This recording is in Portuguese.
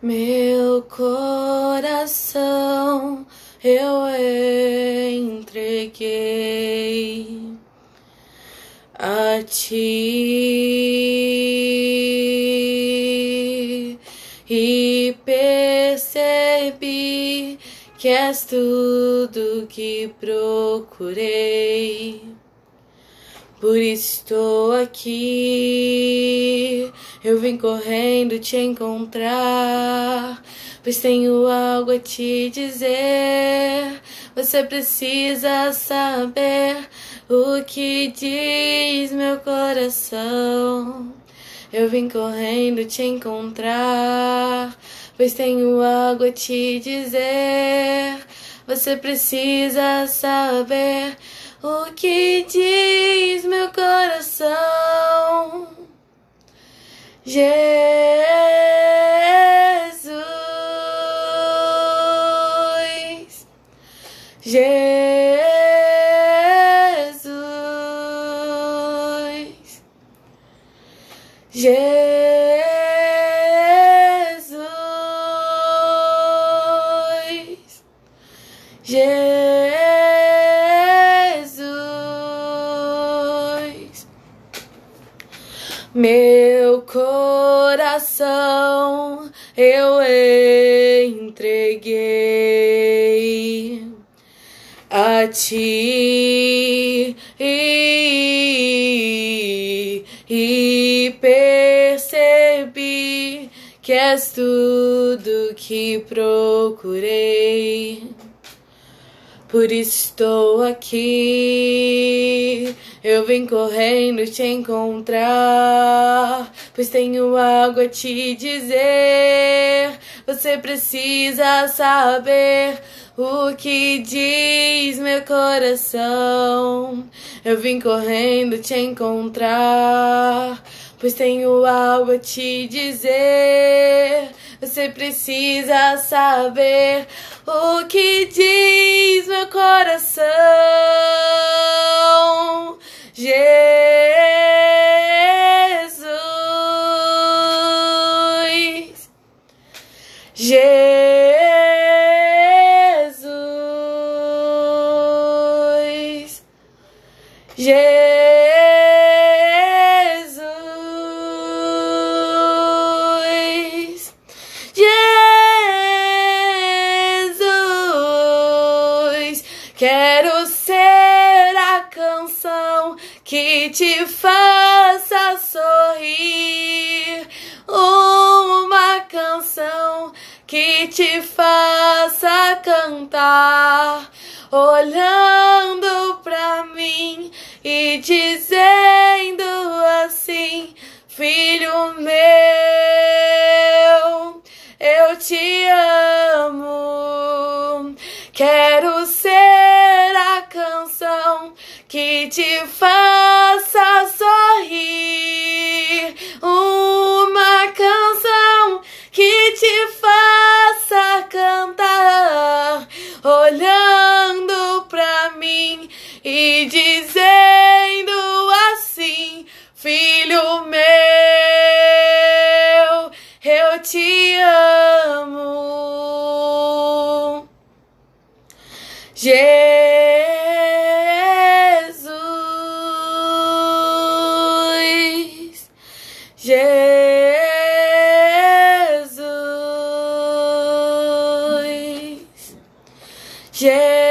Meu coração eu entreguei a ti e percebi que és tudo que procurei. Por isso estou aqui, eu vim correndo te encontrar, pois tenho algo a te dizer. Você precisa saber o que diz meu coração. Eu vim correndo te encontrar, pois tenho algo a te dizer. Você precisa saber o que diz Jesus, Jesus, Jesus. Meu coração eu entreguei a ti e, e percebi que és tudo que procurei. Por isso estou aqui, eu vim correndo te encontrar, pois tenho algo a te dizer. Você precisa saber o que diz meu coração. Eu vim correndo te encontrar, pois tenho algo a te dizer. Você precisa saber o que diz meu coração. Jesus, Jesus. Quero ser a canção que te faça sorrir. Uma canção que te faça cantar, olhando pra mim e dizendo assim: Filho meu, eu te amo. Quero ser a canção que te faça sorrir. Uma canção que te faça cantar, olhando te amo. Jesus, Jesus, Jesus,